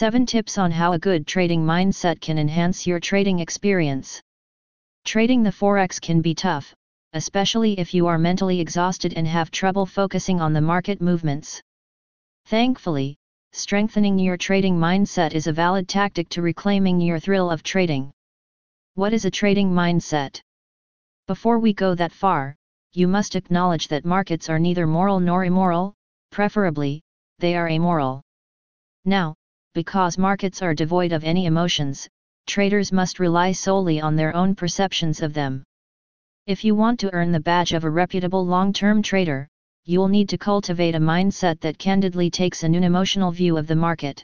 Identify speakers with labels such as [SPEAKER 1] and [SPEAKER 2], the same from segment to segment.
[SPEAKER 1] 7 Tips on how a good trading mindset can enhance your trading experience. Trading the Forex can be tough, especially if you are mentally exhausted and have trouble focusing on the market movements. Thankfully, strengthening your trading mindset is a valid tactic to reclaiming your thrill of trading. What is a trading mindset? Before we go that far, you must acknowledge that markets are neither moral nor immoral, preferably, they are amoral. Now, because markets are devoid of any emotions, traders must rely solely on their own perceptions of them. If you want to earn the badge of a reputable long-term trader, you'll need to cultivate a mindset that candidly takes an unemotional view of the market.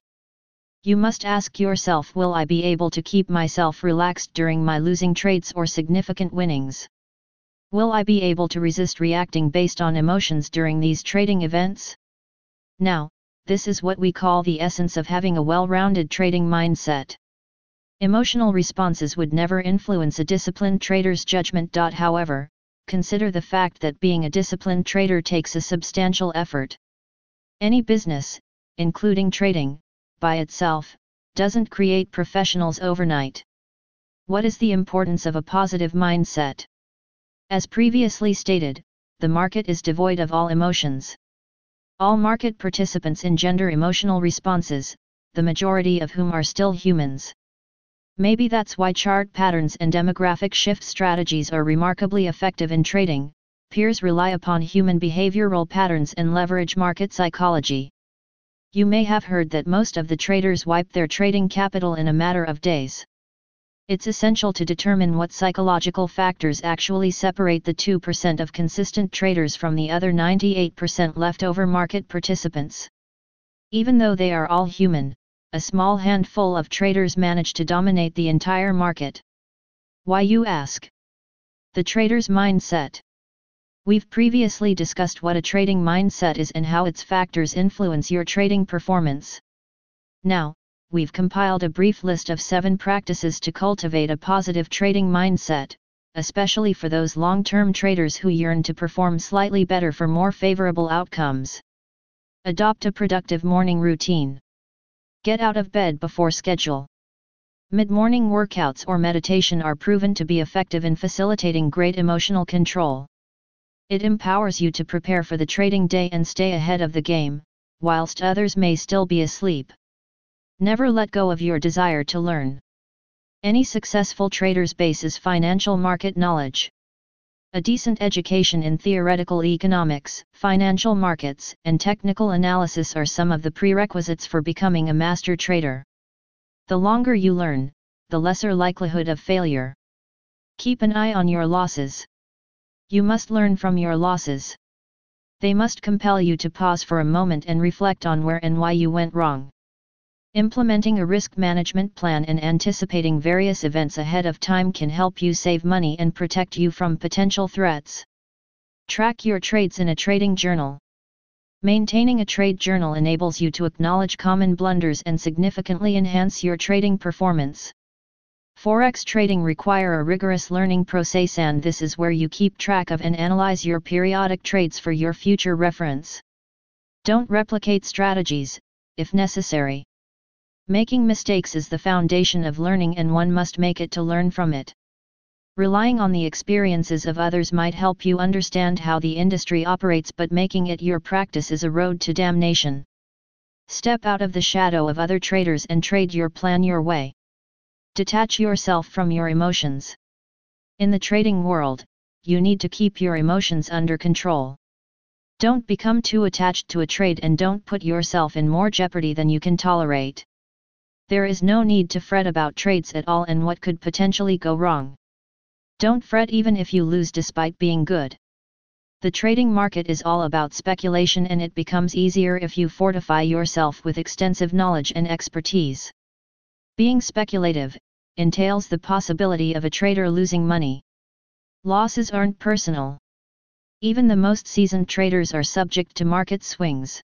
[SPEAKER 1] You must ask yourself will I be able to keep myself relaxed during my losing trades or significant winnings? Will I be able to resist reacting based on emotions during these trading events? Now, this is what we call the essence of having a well-rounded trading mindset. Emotional responses would never influence a disciplined trader's judgment. However, consider the fact that being a disciplined trader takes a substantial effort. Any business, including trading, by itself, doesn't create professionals overnight. What is the importance of a positive mindset? As previously stated, the market is devoid of all emotions. All market participants engender emotional responses, the majority of whom are still humans. Maybe that's why chart patterns and demographic shift strategies are remarkably effective in trading, peers rely upon human behavioral patterns and leverage market psychology. You may have heard that most of the traders wipe their trading capital in a matter of days. It's essential to determine what psychological factors actually separate the 2% of consistent traders from the other 98% leftover market participants. Even though they are all human, a small handful of traders manage to dominate the entire market. Why you ask? The trader's mindset. We've previously discussed what a trading mindset is and how its factors influence your trading performance. Now, we've compiled a brief list of seven practices to cultivate a positive trading mindset, especially for those long-term traders who yearn to perform slightly better for more favorable outcomes. Adopt a productive morning routine. Get out of bed before schedule. Mid-morning workouts or meditation are proven to be effective in facilitating great emotional control. It empowers you to prepare for the trading day and stay ahead of the game, whilst others may still be asleep. Never let go of your desire to learn. Any successful trader's base is financial market knowledge. A decent education in theoretical economics, financial markets, and technical analysis are some of the prerequisites for becoming a master trader. The longer you learn, the lesser likelihood of failure. Keep an eye on your losses. You must learn from your losses. They must compel you to pause for a moment and reflect on where and why you went wrong. Implementing a risk management plan and anticipating various events ahead of time can help you save money and protect you from potential threats. Track your trades in a trading journal. Maintaining a trade journal enables you to acknowledge common blunders and significantly enhance your trading performance. Forex trading require a rigorous learning process and this is where you keep track of and analyze your periodic trades for your future reference. Don't replicate strategies, if necessary. Making mistakes is the foundation of learning and one must make it to learn from it. Relying on the experiences of others might help you understand how the industry operates but making it your practice is a road to damnation. Step out of the shadow of other traders and trade your plan your way. Detach yourself from your emotions. In the trading world, you need to keep your emotions under control. Don't become too attached to a trade and don't put yourself in more jeopardy than you can tolerate. There is no need to fret about trades at all and what could potentially go wrong. Don't fret even if you lose despite being good. The trading market is all about speculation and it becomes easier if you fortify yourself with extensive knowledge and expertise. Being speculative entails the possibility of a trader losing money. Losses aren't personal. Even the most seasoned traders are subject to market swings.